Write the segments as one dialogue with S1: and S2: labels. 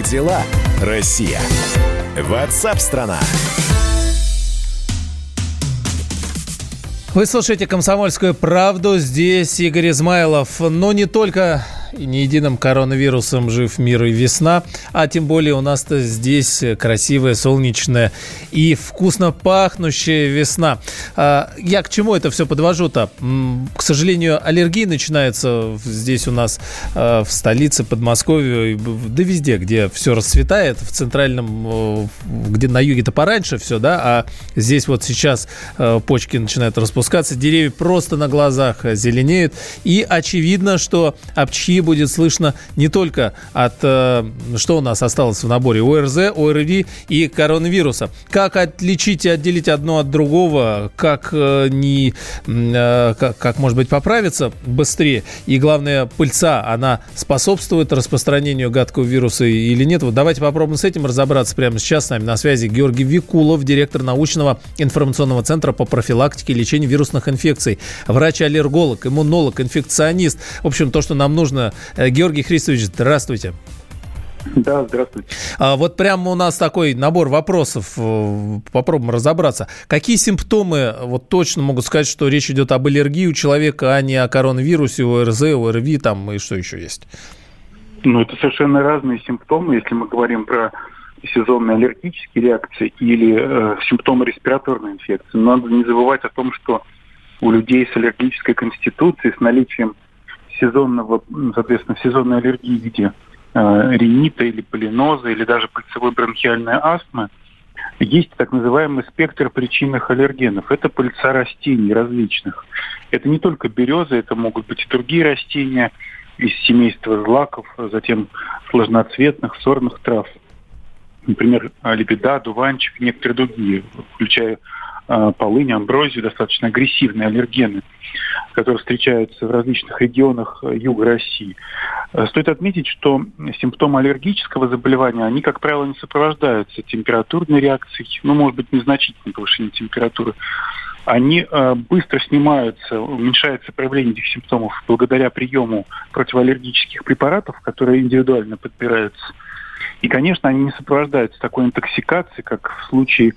S1: Как дела, Россия? Ватсап-страна!
S2: Вы слушаете «Комсомольскую правду». Здесь Игорь Измайлов. Но не только и не единым коронавирусом жив мир и весна, а тем более у нас-то здесь красивая, солнечная и вкусно пахнущая весна. А, я к чему это все подвожу-то? К сожалению, аллергии начинаются здесь у нас а, в столице, Подмосковье, да везде, где все расцветает, в центральном, где на юге-то пораньше все, да, а здесь вот сейчас а, почки начинают распускаться, деревья просто на глазах зеленеют, и очевидно, что будет слышно не только от, э, что у нас осталось в наборе, ОРЗ, ОРВИ и коронавируса. Как отличить и отделить одно от другого, как э, не, э, как, как, может быть, поправиться быстрее, и главное, пыльца, она способствует распространению гадкого вируса или нет? Вот давайте попробуем с этим разобраться прямо сейчас. С нами на связи Георгий Викулов, директор научного информационного центра по профилактике и лечению вирусных инфекций, врач-аллерголог, иммунолог, инфекционист. В общем, то, что нам нужно Георгий Христович, здравствуйте.
S3: Да, здравствуйте.
S2: А вот прямо у нас такой набор вопросов. Э, попробуем разобраться. Какие симптомы вот точно могут сказать, что речь идет об аллергии у человека, а не о коронавирусе, ОРЗ, ОРВИ там и что еще есть?
S3: Ну, это совершенно разные симптомы, если мы говорим про сезонные аллергические реакции или э, симптомы респираторной инфекции. Но надо не забывать о том, что у людей с аллергической конституцией, с наличием сезонного, соответственно, сезонной аллергии в виде э, ринита или полиноза, или даже пыльцевой бронхиальной астмы, есть так называемый спектр причинных аллергенов. Это пыльца растений различных. Это не только березы, это могут быть и другие растения из семейства злаков, затем сложноцветных, сорных трав. Например, лебеда, дуванчик, некоторые другие, включая полынь, амброзию, достаточно агрессивные аллергены которые встречаются в различных регионах э, юга России. Э, стоит отметить, что симптомы аллергического заболевания, они, как правило, не сопровождаются температурной реакцией, ну, может быть, незначительным повышением температуры. Они э, быстро снимаются, уменьшается проявление этих симптомов благодаря приему противоаллергических препаратов, которые индивидуально подбираются. И, конечно, они не сопровождаются такой интоксикацией, как в случае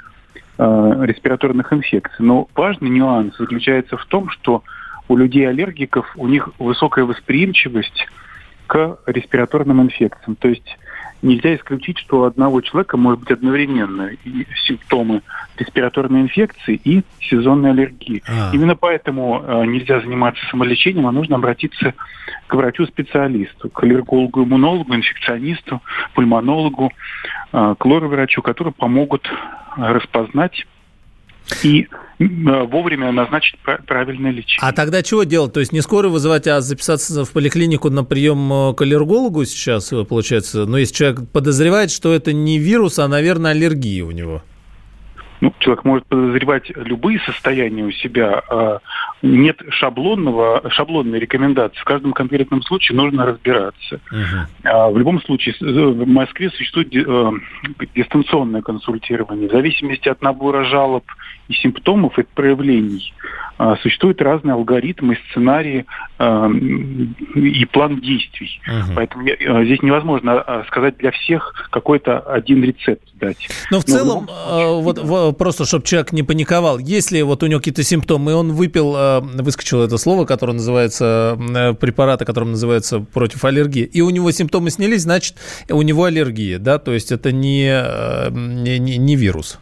S3: э, респираторных инфекций. Но важный нюанс заключается в том, что у людей-аллергиков у них высокая восприимчивость к респираторным инфекциям. То есть нельзя исключить, что у одного человека может быть одновременно и симптомы респираторной инфекции и сезонной аллергии. А. Именно поэтому э, нельзя заниматься самолечением, а нужно обратиться к врачу-специалисту, к аллергологу, иммунологу, инфекционисту, пульмонологу, э, к лороврачу, которые помогут распознать и вовремя назначить правильное лечение.
S2: А тогда чего делать? То есть не скоро вызывать, а записаться в поликлинику на прием э, к аллергологу сейчас, э, получается? Но если человек подозревает, что это не вирус, а, наверное, аллергия у него.
S3: Ну, человек может подозревать любые состояния у себя. А нет шаблонного, шаблонной рекомендации. В каждом конкретном случае нужно разбираться. Uh-huh. В любом случае, в Москве существует дистанционное консультирование. В зависимости от набора жалоб и симптомов, и проявлений, а, существуют разные алгоритмы, сценарии э, и план действий. Угу. Поэтому э, здесь невозможно а, сказать для всех какой-то один рецепт дать.
S2: Но в Но целом, в случае, вот да. просто чтобы человек не паниковал, если вот у него какие-то симптомы, и он выпил, выскочил это слово, которое называется, препараты, которым называется против аллергии, и у него симптомы снялись, значит, у него аллергия, да, то есть это не, не, не вирус.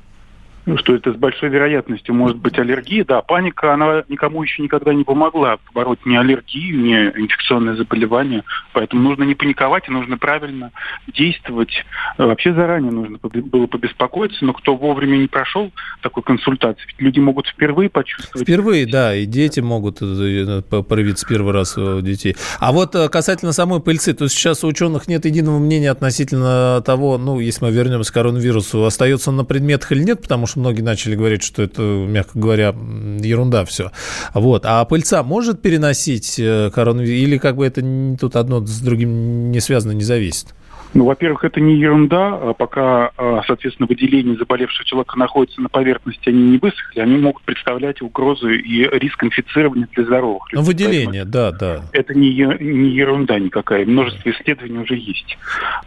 S3: Ну, что это с большой вероятностью может быть аллергия. Да, паника, она никому еще никогда не помогла побороть ни аллергию, ни инфекционное заболевание. Поэтому нужно не паниковать, и нужно правильно действовать. Вообще заранее нужно было побеспокоиться, но кто вовремя не прошел такой консультации, ведь люди могут впервые почувствовать.
S2: Впервые, да, и дети могут э, проявиться первый раз у детей. А вот э, касательно самой пыльцы, то сейчас у ученых нет единого мнения относительно того, ну, если мы вернемся к коронавирусу, остается он на предметах или нет, потому что многие начали говорить, что это, мягко говоря, ерунда все. Вот. А пыльца может переносить э, коронавирус или как бы это тут одно с другим не связано, не зависит?
S3: Ну, во-первых, это не ерунда. А пока, а, соответственно, выделения заболевшего человека находятся на поверхности, они не высохли, они могут представлять угрозу и риск инфицирования для здоровых
S2: людей. Ну, выделение, да, да.
S3: Это не, не ерунда никакая. Множество исследований уже есть.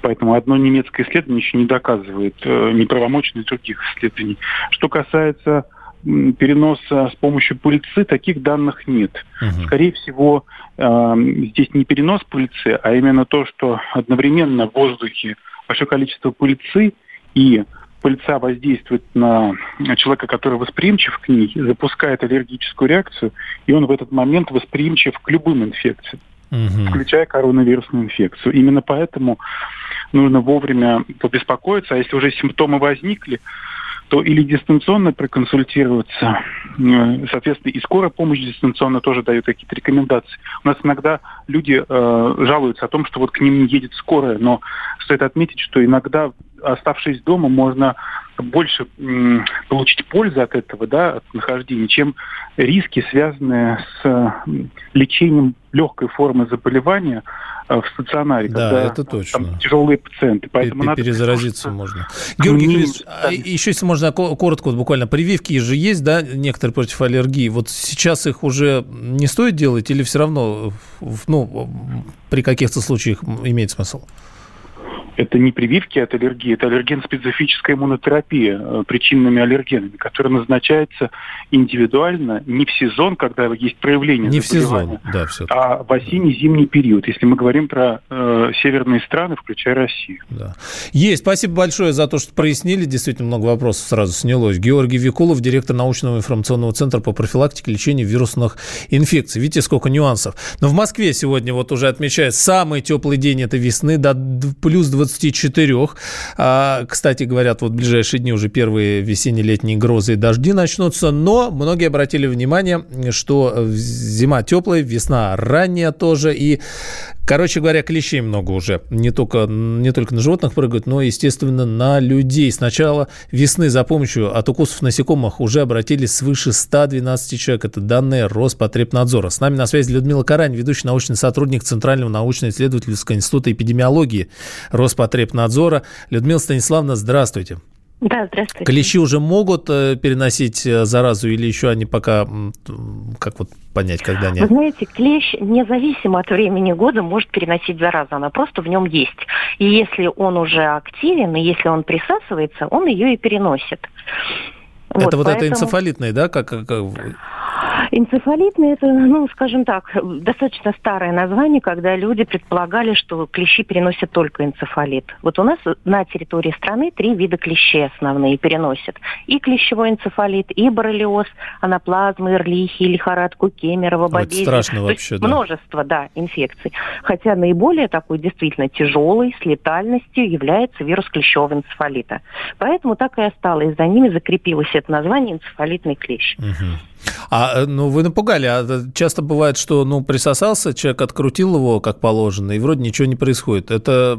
S3: Поэтому одно немецкое исследование еще не доказывает э, неправомочность других исследований. Что касается переноса с помощью пыльцы, таких данных нет. Угу. Скорее всего, э, здесь не перенос пыльцы, а именно то, что одновременно в воздухе большое количество пыльцы и пыльца воздействует на человека, который восприимчив к ней, запускает аллергическую реакцию, и он в этот момент восприимчив к любым инфекциям, угу. включая коронавирусную инфекцию. Именно поэтому нужно вовремя побеспокоиться, а если уже симптомы возникли, то или дистанционно проконсультироваться, э, соответственно, и скорая помощь дистанционно тоже дает какие-то рекомендации. У нас иногда люди э, жалуются о том, что вот к ним не едет скорая, но стоит отметить, что иногда, оставшись дома, можно больше получить пользу от этого, да, от нахождения, чем риски, связанные с лечением легкой формы заболевания, Э, в стационаре,
S2: да, когда это точно.
S3: Там тяжелые пациенты.
S2: Поэтому надо перезаразиться можно. Георгий Крис, а еще если можно коротко, вот буквально, прививки же есть, да, некоторые против аллергии. Вот сейчас их уже не стоит делать или все равно, ну, при каких-то случаях имеет смысл?
S3: Это не прививки от аллергии, это аллерген-специфическая иммунотерапия э, причинными аллергенами, которая назначается индивидуально не в сезон, когда есть проявление
S2: Не в сезон, да,
S3: все а в осенне-зимний период, если мы говорим про э, северные страны, включая Россию.
S2: Да. Есть. Спасибо большое за то, что прояснили. Действительно много вопросов сразу снялось. Георгий Викулов, директор научного информационного центра по профилактике и лечению вирусных инфекций. Видите, сколько нюансов. Но в Москве сегодня вот уже отмечают самый теплый день этой весны, до плюс 20 24. А, кстати, говорят, вот в ближайшие дни уже первые весенне-летние грозы и дожди начнутся, но многие обратили внимание, что зима теплая, весна ранняя тоже, и Короче говоря, клещей много уже. Не только, не только на животных прыгают, но, естественно, на людей. С начала весны за помощью от укусов насекомых уже обратились свыше 112 человек. Это данные Роспотребнадзора. С нами на связи Людмила Карань, ведущий научный сотрудник Центрального научно-исследовательского института эпидемиологии Роспотребнадзора. Людмила Станиславовна, здравствуйте.
S4: Да, здравствуйте.
S2: Клещи уже могут э, переносить э, заразу или еще они пока, как вот понять, когда они...
S4: Вы знаете, клещ независимо от времени года может переносить заразу, она просто в нем есть. И если он уже активен, и если он присасывается, он ее и переносит.
S2: Это вот, вот поэтому... это энцефалитный, да? Как, как...
S4: Энцефалитный – это, ну, скажем так, достаточно старое название, когда люди предполагали, что клещи переносят только энцефалит. Вот у нас на территории страны три вида клещей основные переносят. И клещевой энцефалит, и боррелиоз, анаплазмы, эрлихи, лихорадку Кемерова, бобези.
S2: Это страшно вообще,
S4: да. Множество, да, инфекций. Хотя наиболее такой действительно тяжелый, с летальностью является вирус клещевого энцефалита. Поэтому так и осталось. За ними закрепилось это название энцефалитный клещ.
S2: Угу. А, э, ну, вы напугали. А э, часто бывает, что, ну, присосался, человек открутил его как положено, и вроде ничего не происходит. Это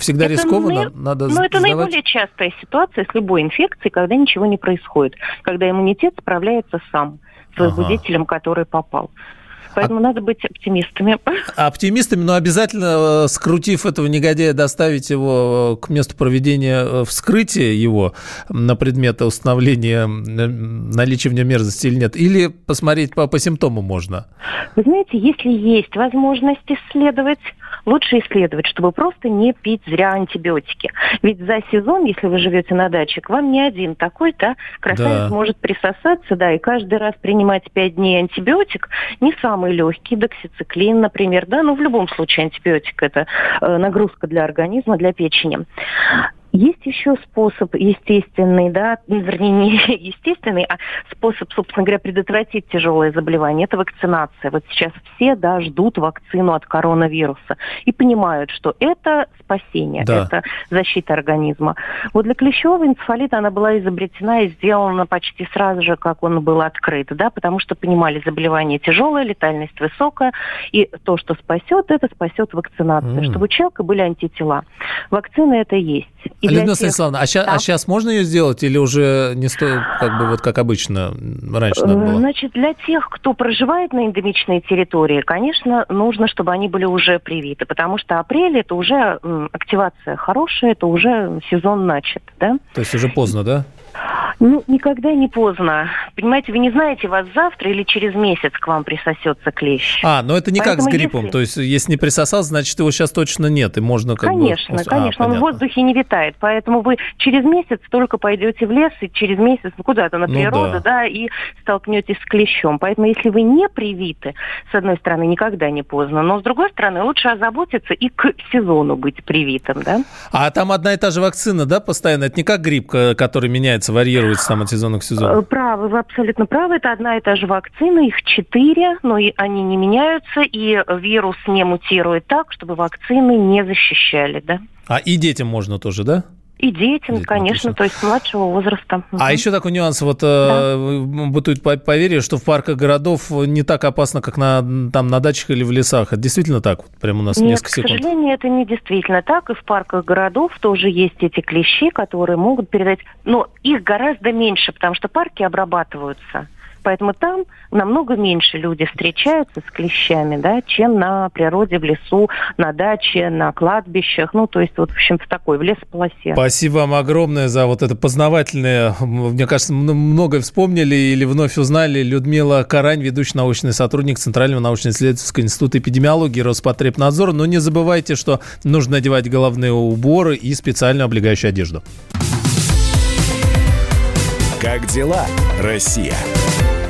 S2: всегда это рискованно?
S4: Наи... Надо ну, это наиболее частая ситуация с любой инфекцией, когда ничего не происходит. Когда иммунитет справляется сам с возбудителем, ага. который попал. Поэтому а... надо быть оптимистами.
S2: Оптимистами, но обязательно, э, скрутив этого негодяя, доставить его э, к месту проведения э, вскрытия его на предмет установления наличия в нем мерзости или нет. Или посмотреть по, по симптомам можно.
S4: Вы знаете, если есть возможность исследовать, лучше исследовать, чтобы просто не пить зря антибиотики. Ведь за сезон, если вы живете на даче, к вам не один такой, да, красавец да. может присосаться, да, и каждый раз принимать 5 дней антибиотик не самый легкий, доксициклин, например, да, но в любом случае антибиотик это э, нагрузка для организма, для печени. Есть еще способ естественный, да, вернее, не естественный, а способ, собственно говоря, предотвратить тяжелое заболевание. Это вакцинация. Вот сейчас все, да, ждут вакцину от коронавируса и понимают, что это спасение, да. это защита организма. Вот для клещевого энцефалита она была изобретена и сделана почти сразу же, как он был открыт, да, потому что понимали, заболевание тяжелое, летальность высокая, и то, что спасет, это спасет вакцинация, mm. чтобы у человека были антитела. Вакцины это есть.
S2: И Людмила Станиславовна, а сейчас, да. а сейчас можно ее сделать или уже не стоит, как бы вот как обычно раньше надо было?
S4: Значит, для тех, кто проживает на эндемичной территории, конечно, нужно, чтобы они были уже привиты, потому что апрель это уже активация хорошая, это уже сезон начат, да?
S2: То есть уже поздно, да?
S4: Ну, никогда не поздно. Понимаете, вы не знаете, вас завтра или через месяц к вам присосется клещ.
S2: А, но это не Поэтому как с гриппом. Если... То есть, если не присосался, значит, его сейчас точно нет, и можно как
S4: конечно, бы... Конечно, а, он в воздухе не витает. Поэтому вы через месяц только пойдете в лес, и через месяц ну, куда-то на природу, ну, да. да, и столкнетесь с клещом. Поэтому, если вы не привиты, с одной стороны, никогда не поздно, но с другой стороны, лучше озаботиться и к сезону быть привитым, да?
S2: А там одна и та же вакцина, да, постоянно? Это не как грипп, который меняется, вариируется варьируется там от сезона к сезону? Э,
S4: правы, вы абсолютно правы. Это одна и та же вакцина, их четыре, но и они не меняются, и вирус не мутирует так, чтобы вакцины не защищали, да.
S2: А и детям можно тоже, да?
S4: И детям, детям конечно, то есть младшего возраста.
S2: А угу. еще такой нюанс, вот да. э, бытует поверье, что в парках городов не так опасно, как на, там, на дачах или в лесах. Это действительно так? Вот прямо у нас
S4: Нет,
S2: несколько секунд.
S4: к сожалению, это не действительно так. И в парках городов тоже есть эти клещи, которые могут передать... Но их гораздо меньше, потому что парки обрабатываются. Поэтому там намного меньше люди встречаются с клещами, да, чем на природе, в лесу, на даче, на кладбищах. Ну, то есть, вот, в общем, в такой, в лесополосе.
S2: Спасибо вам огромное за вот это познавательное. Мне кажется, многое вспомнили или вновь узнали. Людмила Карань, ведущий научный сотрудник Центрального научно-исследовательского института эпидемиологии Роспотребнадзора. Но не забывайте, что нужно надевать головные уборы и специальную облегающую одежду.
S1: Как дела, Россия?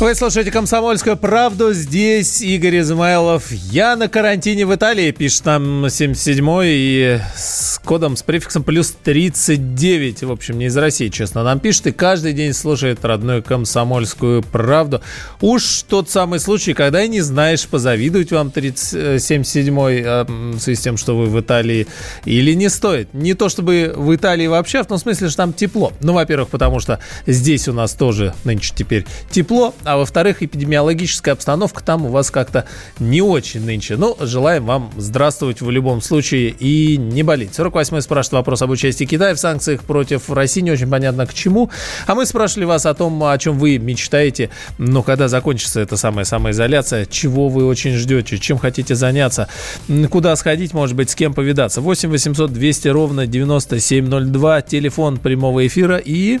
S2: вы слушаете «Комсомольскую правду». Здесь Игорь Измайлов. Я на карантине в Италии, пишет нам 77-й, и с кодом, с префиксом плюс 39. В общем, не из России, честно, нам пишет. И каждый день слушает родную «Комсомольскую правду». Уж тот самый случай, когда и не знаешь, позавидовать вам 37-й а, в связи с тем, что вы в Италии, или не стоит. Не то чтобы в Италии вообще, в том смысле, что там тепло. Ну, во-первых, потому что здесь у нас тоже нынче теперь тепло, а во-вторых, эпидемиологическая обстановка там у вас как-то не очень нынче. Ну, желаем вам здравствовать в любом случае и не болеть. 48-й спрашивает вопрос об участии Китая в санкциях против России. Не очень понятно к чему. А мы спрашивали вас о том, о чем вы мечтаете, ну, когда закончится эта самая самоизоляция, чего вы очень ждете, чем хотите заняться, куда сходить, может быть, с кем повидаться. 8 800 200 ровно 9702, телефон прямого эфира и...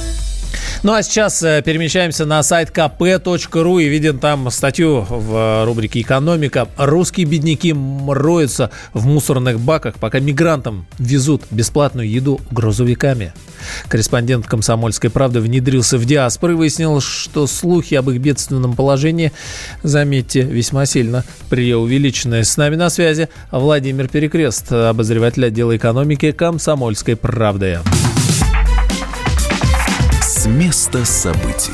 S2: Ну а сейчас э, перемещаемся на сайт kp.ru и видим там статью в рубрике «Экономика». Русские бедняки роются в мусорных баках, пока мигрантам везут бесплатную еду грузовиками. Корреспондент «Комсомольской правды» внедрился в диаспору и выяснил, что слухи об их бедственном положении, заметьте, весьма сильно преувеличены. С нами на связи Владимир Перекрест, обозреватель отдела экономики «Комсомольской правды»
S1: с места событий.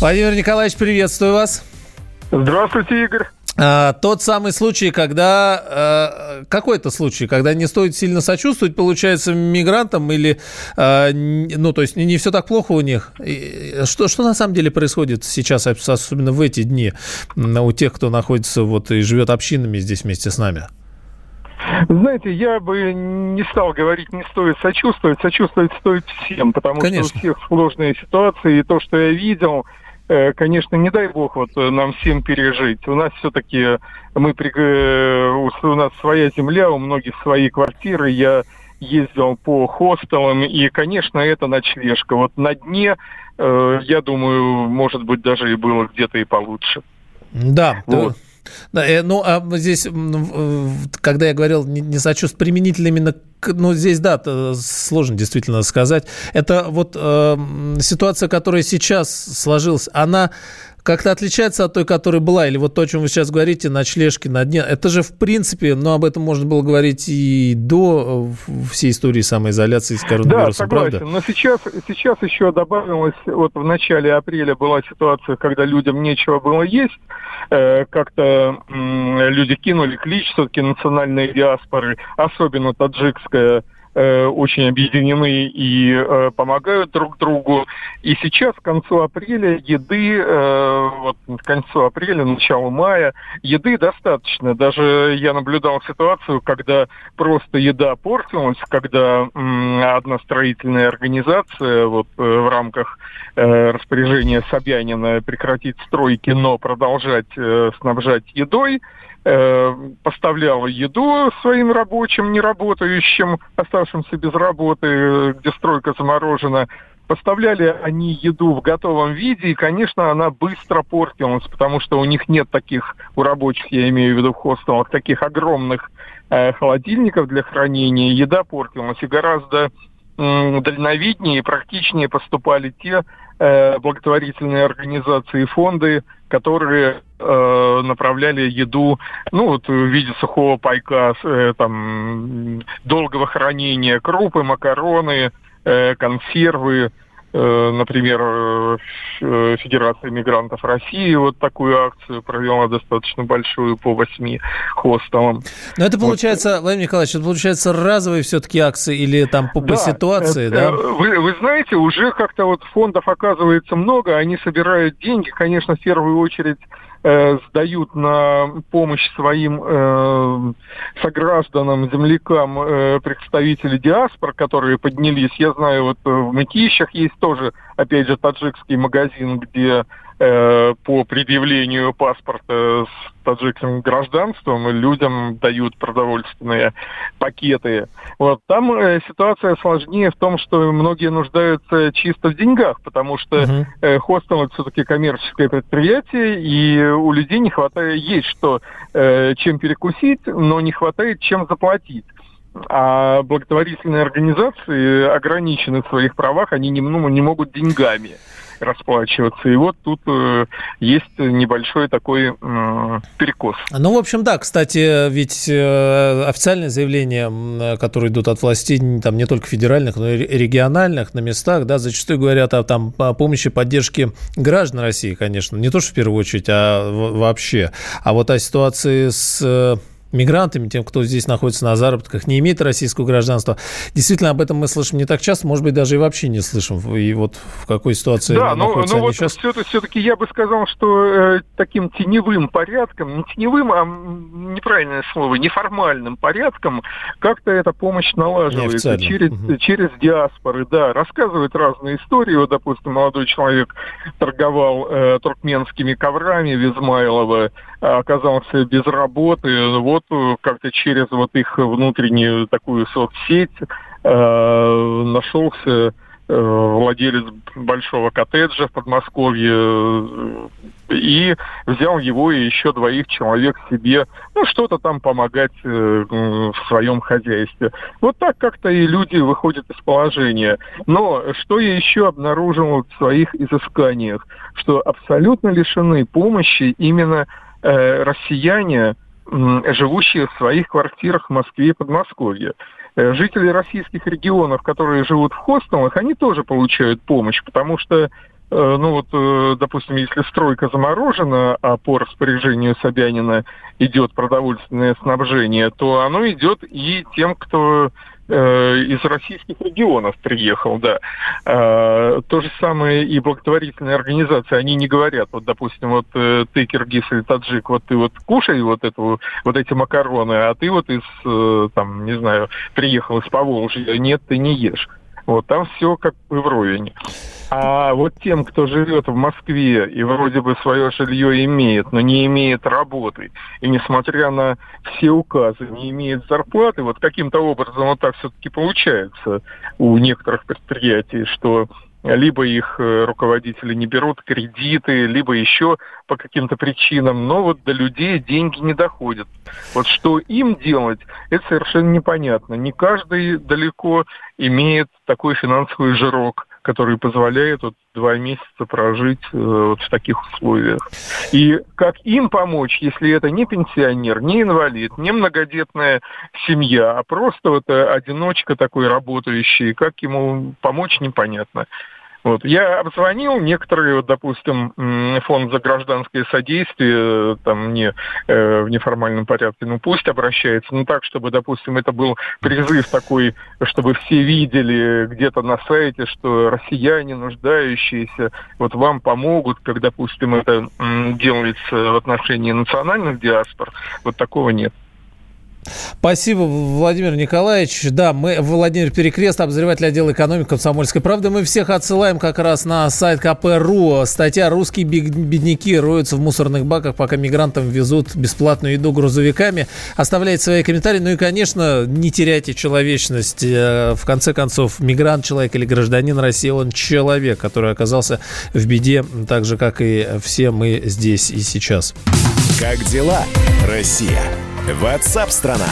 S2: Владимир Николаевич, приветствую вас.
S5: Здравствуйте, Игорь.
S2: А, тот самый случай, когда а, какой-то случай, когда не стоит сильно сочувствовать, получается, мигрантам или, а, ну, то есть не, не все так плохо у них. И, что, что на самом деле происходит сейчас, особенно в эти дни, у тех, кто находится вот и живет общинами здесь вместе с нами?
S5: Знаете, я бы не стал говорить, не стоит сочувствовать. Сочувствовать стоит всем, потому
S2: конечно.
S5: что у всех сложные ситуации. И то, что я видел, э, конечно, не дай бог вот э, нам всем пережить. У нас все-таки мы э, у нас своя земля, у многих свои квартиры. Я ездил по хостелам, и, конечно, это ночлежка. Вот на дне, я думаю, может быть, даже и было где-то и получше.
S2: Да, вот. Да, э, ну, а здесь, когда я говорил, не, сочувствую, применительно именно к, ну, здесь, да, сложно действительно сказать. Это вот э, ситуация, которая сейчас сложилась, она как-то отличается от той, которая была? Или вот то, о чем вы сейчас говорите, ночлежки на дне? Это же, в принципе, ну, об этом можно было говорить и до э, всей истории самоизоляции с коронавирусом,
S5: да, согласен.
S2: правда?
S5: Но сейчас, сейчас еще добавилось, вот в начале апреля была ситуация, когда людям нечего было есть, э, как-то люди кинули клич все-таки национальной диаспоры, особенно таджикская, Э, очень объединены и э, помогают друг другу. И сейчас, к концу апреля, еды, э, вот к концу апреля, началу мая, еды достаточно. Даже я наблюдал ситуацию, когда просто еда портилась, когда м, одна строительная организация вот э, в рамках э, распоряжения Собянина прекратить стройки, но продолжать э, снабжать едой, Э, поставляла еду своим рабочим, неработающим, оставшимся без работы, где стройка заморожена. Поставляли они еду в готовом виде, и, конечно, она быстро портилась, потому что у них нет таких, у рабочих, я имею в виду в хостелах, таких огромных э, холодильников для хранения. Еда портилась, и гораздо э, дальновиднее и практичнее поступали те э, благотворительные организации и фонды, которые э, направляли еду, ну вот в виде сухого пайка, э, там долгого хранения, крупы, макароны, э, консервы, например, э, э, Федерация мигрантов России вот такую акцию провела достаточно большую по восьми хостелам.
S2: Но это получается, вот. Владимир Николаевич, это получается разовые все-таки акции или там по, да, по ситуации, да?
S5: Вы, вы знаете, уже как-то вот фондов оказывается много, они собирают деньги, конечно, в первую очередь э, сдают на помощь своим э, согражданам, землякам э, представители диаспор, которые поднялись. Я знаю, вот в Мытищах есть тоже, опять же, таджикский магазин, где Э, по предъявлению паспорта с таджикским гражданством людям дают продовольственные пакеты. Вот там э, ситуация сложнее в том, что многие нуждаются чисто в деньгах, потому что uh-huh. э, хостел это все-таки коммерческое предприятие, и у людей не хватает, есть что, э, чем перекусить, но не хватает чем заплатить. А благотворительные организации ограничены в своих правах, они не, ну, не могут деньгами расплачиваться. И вот тут э, есть небольшой такой э, перекос.
S2: Ну, в общем, да, кстати, ведь э, официальные заявления, которые идут от властей, там не только федеральных, но и региональных на местах, да, зачастую говорят о, там, помощи, поддержке граждан России, конечно, не то, что в первую очередь, а вообще. А вот о ситуации с мигрантами, тем, кто здесь находится на заработках, не имеет российского гражданства. Действительно, об этом мы слышим не так часто, может быть, даже и вообще не слышим. И вот в какой ситуации
S5: да, ну, находятся ну, ну вот сейчас? все-таки я бы сказал, что э, таким теневым порядком, не теневым, а неправильное слово, неформальным порядком, как-то эта помощь налаживается через, угу. через диаспоры. Да, рассказывают разные истории. Вот, допустим, молодой человек торговал э, туркменскими коврами в Измайлово, оказался без работы. Вот вот как-то через вот их внутреннюю такую соцсеть э, нашелся э, владелец большого коттеджа в Подмосковье э, и взял его и еще двоих человек себе, ну, что-то там помогать э, в своем хозяйстве. Вот так как-то и люди выходят из положения. Но что я еще обнаружил в своих изысканиях, что абсолютно лишены помощи именно э, россияне, живущие в своих квартирах в Москве и Подмосковье. Э, жители российских регионов, которые живут в хостелах, они тоже получают помощь, потому что э, ну вот, э, допустим, если стройка заморожена, а по распоряжению Собянина идет продовольственное снабжение, то оно идет и тем, кто Э, из российских регионов приехал, да. А, то же самое и благотворительные организации, они не говорят, вот, допустим, вот э, ты, киргиз или таджик, вот ты вот кушай вот эту, вот эти макароны, а ты вот из, э, там, не знаю, приехал из Поволжья, нет, ты не ешь. Вот там все как бы вровень. А вот тем, кто живет в Москве и вроде бы свое жилье имеет, но не имеет работы, и несмотря на все указы, не имеет зарплаты, вот каким-то образом вот так все-таки получается у некоторых предприятий, что либо их э, руководители не берут кредиты, либо еще по каким-то причинам, но вот до людей деньги не доходят. Вот что им делать, это совершенно непонятно. Не каждый далеко имеет такой финансовый жирок который позволяет вот два месяца прожить э, вот в таких условиях. И как им помочь, если это не пенсионер, не инвалид, не многодетная семья, а просто вот э, одиночка такой работающий, как ему помочь, непонятно. Вот. Я обзвонил некоторые, вот, допустим, фонд за гражданское содействие, там мне э, в неформальном порядке, ну пусть обращается, ну так, чтобы, допустим, это был призыв такой, чтобы все видели где-то на сайте, что россияне, нуждающиеся, вот вам помогут, как, допустим, это делается в отношении национальных диаспор, вот такого нет.
S2: Спасибо, Владимир Николаевич. Да, мы, Владимир Перекрест, обозреватель отдела экономики комсомольской правды. Мы всех отсылаем как раз на сайт КП.ру. Статья «Русские бедняки роются в мусорных баках, пока мигрантам везут бесплатную еду грузовиками». Оставляйте свои комментарии. Ну и, конечно, не теряйте человечность. Э, в конце концов, мигрант, человек или гражданин России, он человек, который оказался в беде, так же, как и все мы здесь и сейчас.
S1: Как дела, Россия? WhatsApp страна.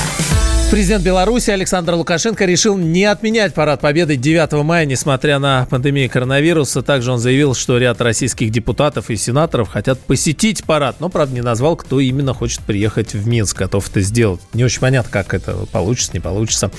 S2: Президент Беларуси Александр Лукашенко решил не отменять парад Победы 9 мая, несмотря на пандемию коронавируса. Также он заявил, что ряд российских депутатов и сенаторов хотят посетить парад, но, правда, не назвал, кто именно хочет приехать в Минск, готов это сделать. Не очень понятно, как это получится, не получится.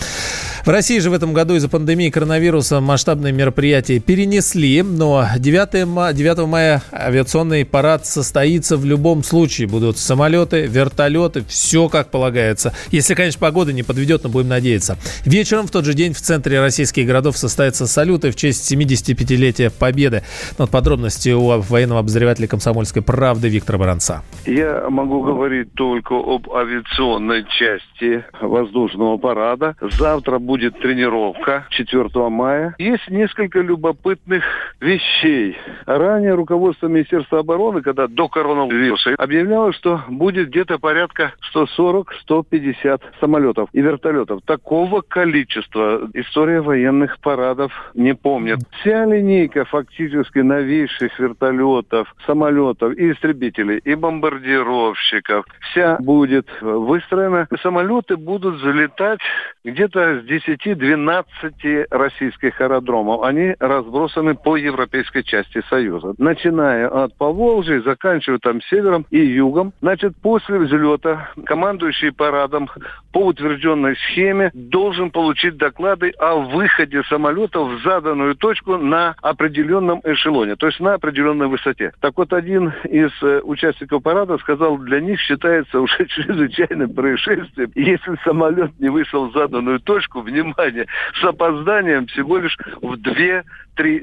S2: В России же в этом году из-за пандемии коронавируса масштабные мероприятия перенесли, но 9, ма 9 мая авиационный парад состоится в любом случае. Будут самолеты, вертолеты, все как полагается. Если, конечно, погода не не подведет, но будем надеяться. Вечером в тот же день в центре российских городов состоятся салюты в честь 75-летия Победы. Но вот подробности у военного обозревателя комсомольской правды Виктора Баранца.
S6: Я могу говорить только об авиационной части воздушного парада. Завтра будет тренировка 4 мая. Есть несколько любопытных вещей. Ранее руководство Министерства обороны, когда до коронавируса, объявляло, что будет где-то порядка 140-150 самолетов и вертолетов. Такого количества история военных парадов не помнит. Вся линейка фактически новейших вертолетов, самолетов и истребителей, и бомбардировщиков, вся будет выстроена. Самолеты будут залетать где-то с 10-12 российских аэродромов. Они разбросаны по европейской части Союза. Начиная от Поволжья, заканчивая там севером и югом. Значит, после взлета командующий парадом по утверждению утвержденной схеме должен получить доклады о выходе самолетов в заданную точку на определенном эшелоне, то есть на определенной высоте. Так вот, один из э, участников парада сказал, для них считается уже чрезвычайным происшествием, если самолет не вышел в заданную точку, внимание, с опозданием всего лишь в 2-3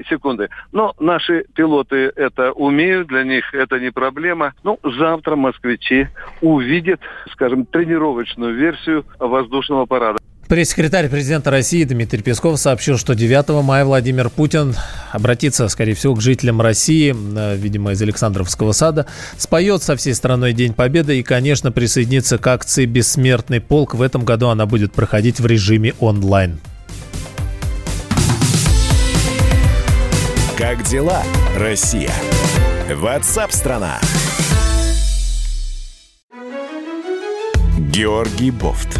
S6: секунды. Но наши пилоты это умеют, для них это не проблема. Ну, завтра москвичи увидят, скажем, тренировочную версию воздушного воздушного парада.
S2: Пресс-секретарь президента России Дмитрий Песков сообщил, что 9 мая Владимир Путин обратится, скорее всего, к жителям России, э, видимо, из Александровского сада, споет со всей страной День Победы и, конечно, присоединится к акции «Бессмертный полк». В этом году она будет проходить в режиме онлайн.
S1: Как дела, Россия? Ватсап-страна! Георгий Бофт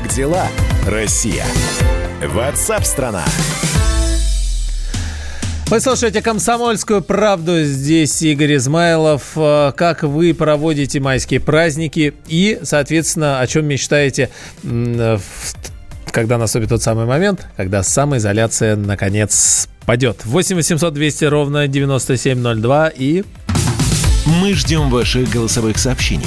S1: Как дела, Россия? Ватсап-страна!
S2: Вы слушаете «Комсомольскую правду». Здесь Игорь Измайлов. Э, как вы проводите майские праздники и, соответственно, о чем мечтаете, когда наступит тот самый момент, когда самоизоляция наконец падет. 8 800 200 ровно 9702 и
S1: мы ждем ваших голосовых сообщений.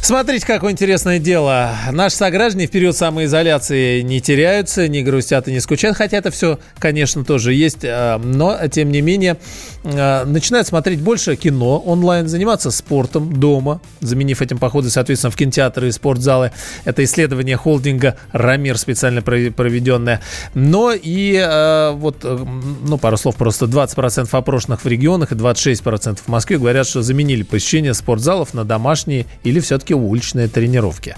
S2: Смотрите, какое интересное дело. Наши сограждане в период самоизоляции не теряются, не грустят и не скучают. Хотя это все, конечно, тоже есть. А, но, тем не менее, а, начинают смотреть больше кино онлайн, заниматься спортом дома, заменив этим походы, соответственно, в кинотеатры и спортзалы. Это исследование холдинга «Рамир» специально проведенное. Но и а, вот, ну, пару слов просто, 20% опрошенных в регионах и 26% в Москве говорят, что заменили посещение спортзалов на домашние или все-таки все-таки уличные тренировки.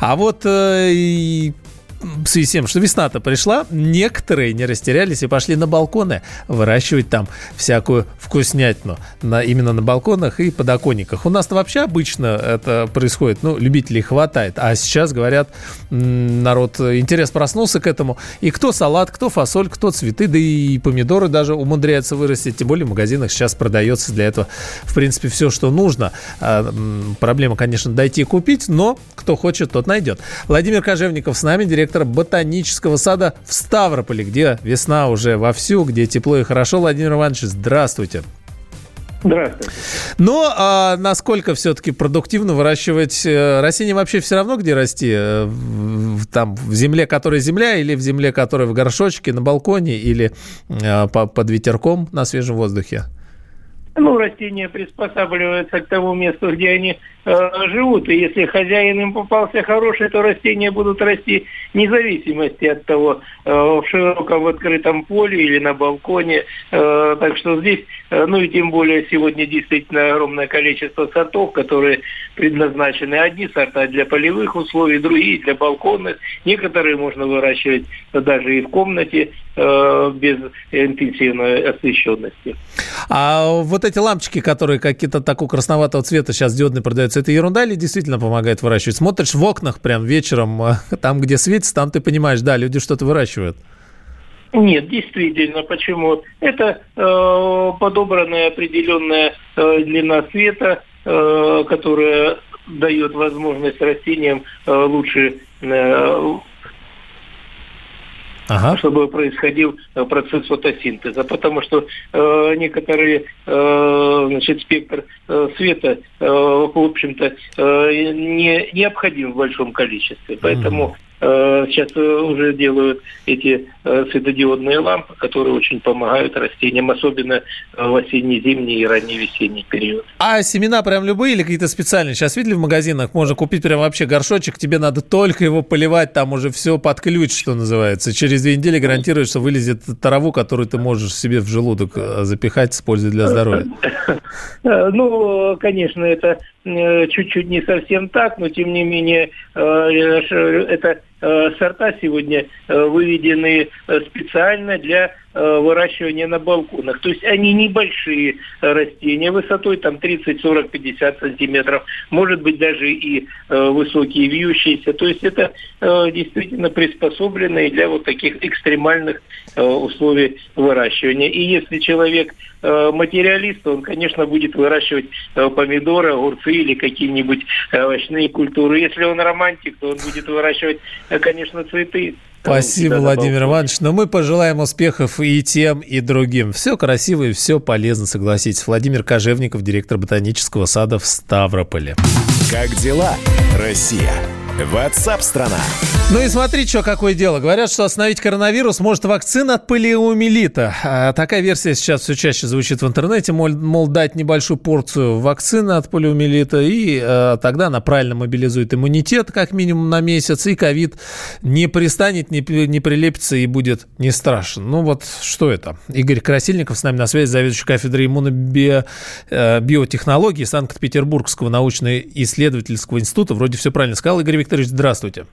S2: А вот э, в связи с тем, что весна-то пришла, некоторые не растерялись и пошли на балконы выращивать там всякую вкуснятину. На, именно на балконах и подоконниках. У нас-то вообще обычно это происходит, ну, любителей хватает. А сейчас, говорят, народ, интерес проснулся к этому. И кто салат, кто фасоль, кто цветы, да и помидоры даже умудряются вырастить. Тем более в магазинах сейчас продается для этого, в принципе, все, что нужно. А, проблема, конечно, дойти и купить, но кто хочет, тот найдет. Владимир Кожевников с нами, директор директор ботанического сада в Ставрополе, где весна уже вовсю, где тепло и хорошо. Владимир Иванович, здравствуйте.
S7: Здравствуйте.
S2: Но а насколько все-таки продуктивно выращивать э, растения вообще все равно, где расти? Э, там в земле, которая земля, или в земле, которая в горшочке, на балконе, или а, под ветерком на свежем воздухе?
S7: Ну, растения приспосабливаются к тому месту, где они э, живут. И если хозяин им попался хороший, то растения будут расти вне зависимости от того, э, в широком открытом поле или на балконе. Э, так что здесь, э, ну и тем более сегодня действительно огромное количество сортов, которые предназначены. Одни сорта для полевых условий, другие для балконных. Некоторые можно выращивать даже и в комнате э, без интенсивной освещенности.
S2: А вот эти лампочки, которые какие-то такого красноватого цвета сейчас диодные продаются, это ерунда или действительно помогает выращивать? Смотришь в окнах прям вечером, там, где светится, там ты понимаешь, да, люди что-то выращивают.
S7: Нет, действительно, почему? Это э, подобранная определенная э, длина света, э, которая дает возможность растениям э, лучше э, ага. чтобы происходил э, процесс фотосинтеза, потому что э, некоторые э, значит, спектр э, света, э, в общем-то, э, не необходим в большом количестве, поэтому сейчас э, уже делают эти э, светодиодные лампы, которые очень помогают растениям, особенно в осенне-зимний и ранний-весенний период.
S2: А семена прям любые или какие-то специальные? Сейчас видели в магазинах, можно купить прям вообще горшочек, тебе надо только его поливать, там уже все под ключ, что называется. Через две недели гарантируешь, что вылезет траву, которую ты можешь себе в желудок запихать с пользой для здоровья.
S7: Ну, конечно, это чуть-чуть не совсем так, но тем не менее это Э, сорта сегодня э, выведены э, специально для выращивания на балконах. То есть они небольшие растения высотой там 30, 40, 50 сантиметров, может быть даже и высокие вьющиеся. То есть это действительно приспособленные для вот таких экстремальных условий выращивания. И если человек материалист, он, конечно, будет выращивать помидоры, огурцы или какие-нибудь овощные культуры. Если он романтик, то он будет выращивать Э, конечно, цветы.
S2: Спасибо, Владимир Иванович. Но мы пожелаем успехов и тем, и другим. Все красиво и все полезно, согласитесь. Владимир Кожевников, директор ботанического сада в Ставрополе.
S1: Как дела, Россия? Ватсап-страна!
S2: Ну и смотри, что какое дело. Говорят, что остановить коронавирус может вакцина от полиомиелита. А такая версия сейчас все чаще звучит в интернете. Мол, мол дать небольшую порцию вакцины от полиомиелита, и э, тогда она правильно мобилизует иммунитет, как минимум на месяц, и ковид не пристанет, не, не прилепится и будет не страшен. Ну вот что это? Игорь Красильников с нами на связи, заведующий кафедрой иммунобиотехнологии Санкт-Петербургского научно-исследовательского института. Вроде все правильно сказал. Игорь здравствуйте.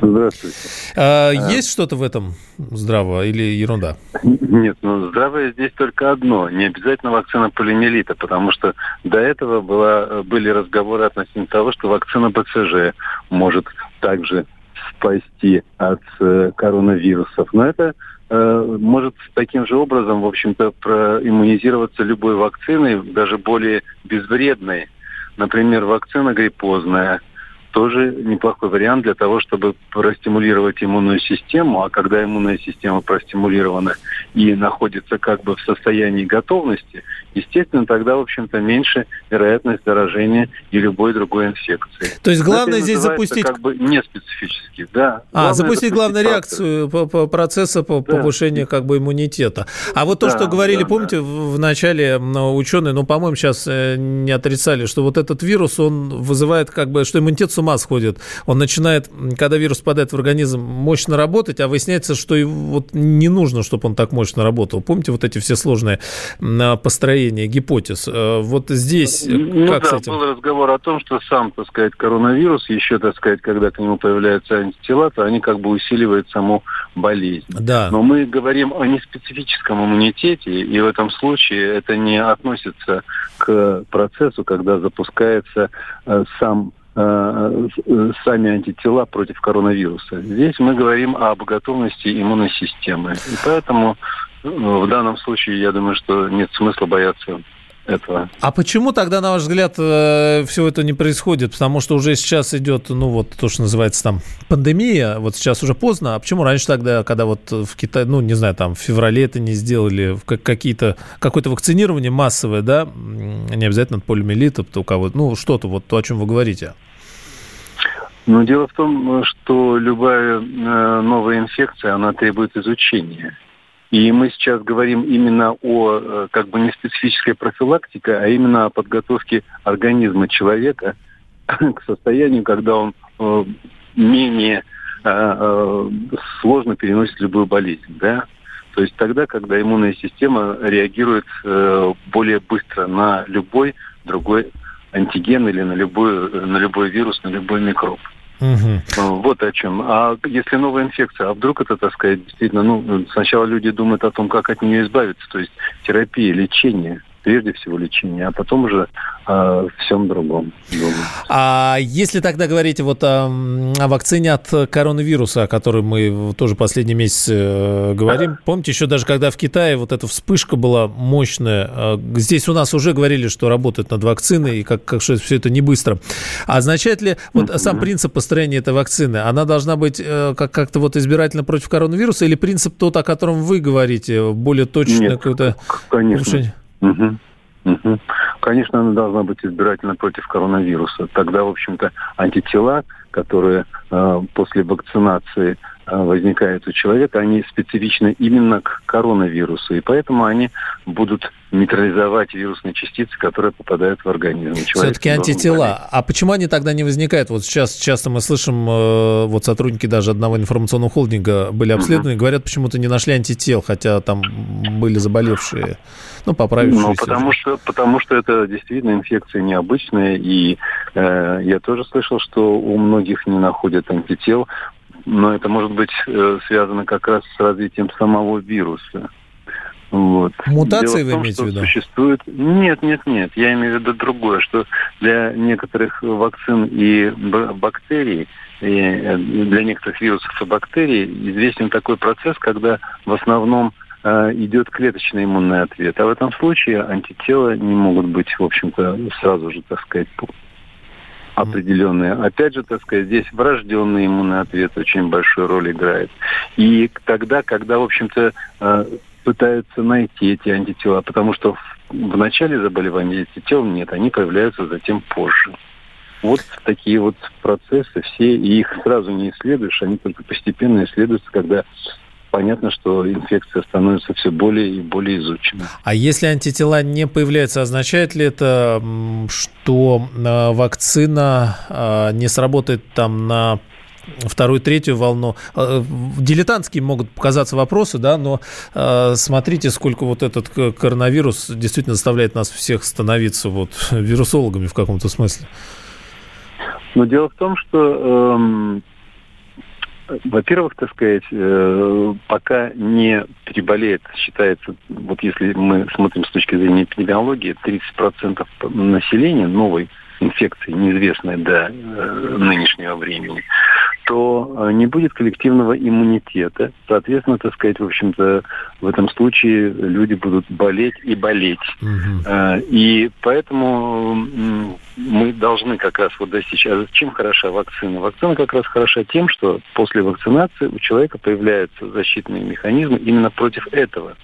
S8: Здравствуйте.
S2: А, а, есть что-то в этом здраво или ерунда?
S8: Нет, ну здравое здесь только одно. Не обязательно вакцина полимелита, потому что до этого была, были разговоры относительно того, что вакцина БЦЖ может также спасти от э, коронавирусов. Но это э, может таким же образом, в общем-то, проиммунизироваться любой вакциной, даже более безвредной. Например, вакцина гриппозная – тоже неплохой вариант для того, чтобы простимулировать иммунную систему. А когда иммунная система простимулирована и находится как бы в состоянии готовности, естественно, тогда, в общем-то, меньше вероятность заражения и любой другой инфекции.
S2: То есть главное здесь запустить...
S8: как бы не специфически, да.
S2: А, запустить главную реакцию по, по процесса по да. повышения как бы иммунитета. А вот то, да, что говорили, да, помните, да. в начале ученые, ну, по-моему, сейчас э, не отрицали, что вот этот вирус, он вызывает как бы, что иммунитет с ума сходит. Он начинает, когда вирус попадает в организм, мощно работать, а выясняется, что вот не нужно, чтобы он так мощно работал. Помните вот эти все сложные построения гипотез? Э, вот здесь
S8: ну,
S2: как
S8: да,
S2: с этим?
S8: был разговор о том, что сам, так сказать, коронавирус, еще, так сказать, когда к нему появляются антитела, то они как бы усиливают саму болезнь.
S2: Да.
S8: Но мы говорим о неспецифическом иммунитете, и в этом случае это не относится к процессу, когда запускается э, сам э, э, сами антитела против коронавируса. Здесь мы говорим об готовности иммунной системы. И поэтому в данном случае, я думаю, что нет смысла бояться этого.
S2: А почему тогда, на ваш взгляд, э, все это не происходит? Потому что уже сейчас идет, ну вот то, что называется там пандемия, вот сейчас уже поздно. А почему раньше тогда, когда вот в Китае, ну не знаю, там в феврале это не сделали, какие-то, какое-то вакцинирование массовое, да, не обязательно от полиомиелита, у кого ну что-то, вот то, о чем вы говорите?
S8: Ну, дело в том, что любая э, новая инфекция, она требует изучения. И мы сейчас говорим именно о э, как бы не специфической профилактике, а именно о подготовке организма человека к состоянию, когда он э, менее э, сложно переносит любую болезнь. Да? То есть тогда, когда иммунная система реагирует более быстро на любой другой антиген или на любой, на любой вирус, на любой микроб. Угу. Вот о чем. А если новая инфекция, а вдруг это, так сказать, действительно, ну, сначала люди думают о том, как от нее избавиться, то есть терапия, лечение прежде всего лечение, а потом уже о всем другом.
S2: А если тогда говорить вот о, о вакцине от коронавируса, о которой мы тоже последний месяц э, говорим, помните, еще даже когда в Китае вот эта вспышка была мощная, э, здесь у нас уже говорили, что работают над вакциной, и как, как что все это не быстро. А означает ли вот сам принцип построения этой вакцины, она должна быть э, как- как-то вот избирательно против коронавируса, или принцип тот, о котором вы говорите, более точно какое-то
S8: конечно. Угу. Угу. Конечно, она должна быть избирательна против коронавируса. Тогда, в общем-то, антитела, которые э, после вакцинации э, возникают у человека, они специфичны именно к коронавирусу. И поэтому они будут нейтрализовать вирусные частицы, которые попадают в организм.
S2: Все-таки антитела. А почему они тогда не возникают? Вот сейчас часто мы слышим, э, вот сотрудники даже одного информационного холдинга были обследованы, угу. говорят, почему-то не нашли антител, хотя там были заболевшие, ну, поправившиеся.
S8: Ну, потому что, потому что это действительно инфекция необычная, и э, я тоже слышал, что у многих не находят антител, но это может быть э, связано как раз с развитием самого вируса. Вот.
S2: Мутации Дело вы том, имеете в виду?
S8: Существует... Нет, нет, нет. Я имею в виду другое, что для некоторых вакцин и бактерий, и э, для некоторых вирусов и бактерий известен такой процесс, когда в основном идет клеточный иммунный ответ. А в этом случае антитела не могут быть, в общем-то, сразу же, так сказать, определенные. Опять же, так сказать, здесь врожденный иммунный ответ очень большую роль играет. И тогда, когда, в общем-то, э, пытаются найти эти антитела, потому что в, начале заболевания эти тел нет, они появляются затем позже. Вот такие вот процессы все, и их сразу не исследуешь, они только постепенно исследуются, когда понятно, что инфекция становится все более и более изученной.
S2: А если антитела не появляются, означает ли это, что э, вакцина э, не сработает там на вторую, третью волну. Э, дилетантские могут показаться вопросы, да, но э, смотрите, сколько вот этот коронавирус действительно заставляет нас всех становиться вот вирусологами в каком-то смысле.
S8: Но дело в том, что, эм, во-первых, так сказать, э, пока не переболеет, считается, вот если мы смотрим с точки зрения эпидемиологии, 30% населения новой инфекции, неизвестной до э, нынешнего времени, то э, не будет коллективного иммунитета. Соответственно, так сказать, в общем-то, в этом случае люди будут болеть и болеть. Угу. И поэтому мы должны как раз вот достичь. А чем хороша вакцина? Вакцина как раз хороша тем, что после вакцинации у человека появляются защитные механизмы именно против этого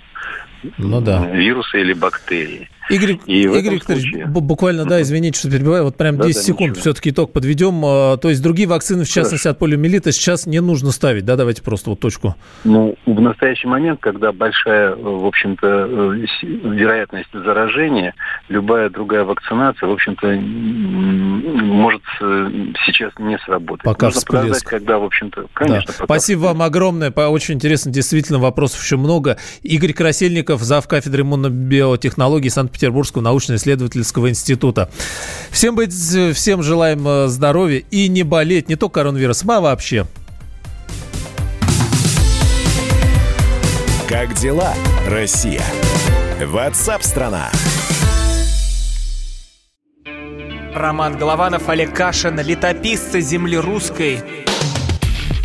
S2: ну, да.
S8: вируса или бактерии.
S2: Игорь, и Игорь Викторович, случае... буквально, да, извините, что перебиваю, вот прям 10 да, да, секунд ничего. все-таки итог подведем. А, то есть другие вакцины, в частности Хорошо. от полиомиелита, сейчас не нужно ставить, да, давайте просто вот точку.
S8: Ну, в настоящий момент, когда большая, в общем-то, э, вероятность заражения, любая другая вакцинация, в общем-то, может э, сейчас не сработать.
S2: Пока Нужно всплеск. подождать,
S8: когда, в общем-то, конечно.
S2: Да. Спасибо всплеск. вам огромное, очень интересно, действительно, вопросов еще много. Игорь Красильников, зав. кафедры иммунобиотехнологии санкт Петербургского научно-исследовательского института. Всем быть, всем желаем э, здоровья и не болеть не только коронавирусом, а вообще.
S1: Как дела, Россия? Ватсап-страна!
S9: Роман Голованов, Олег Кашин, летописцы земли русской.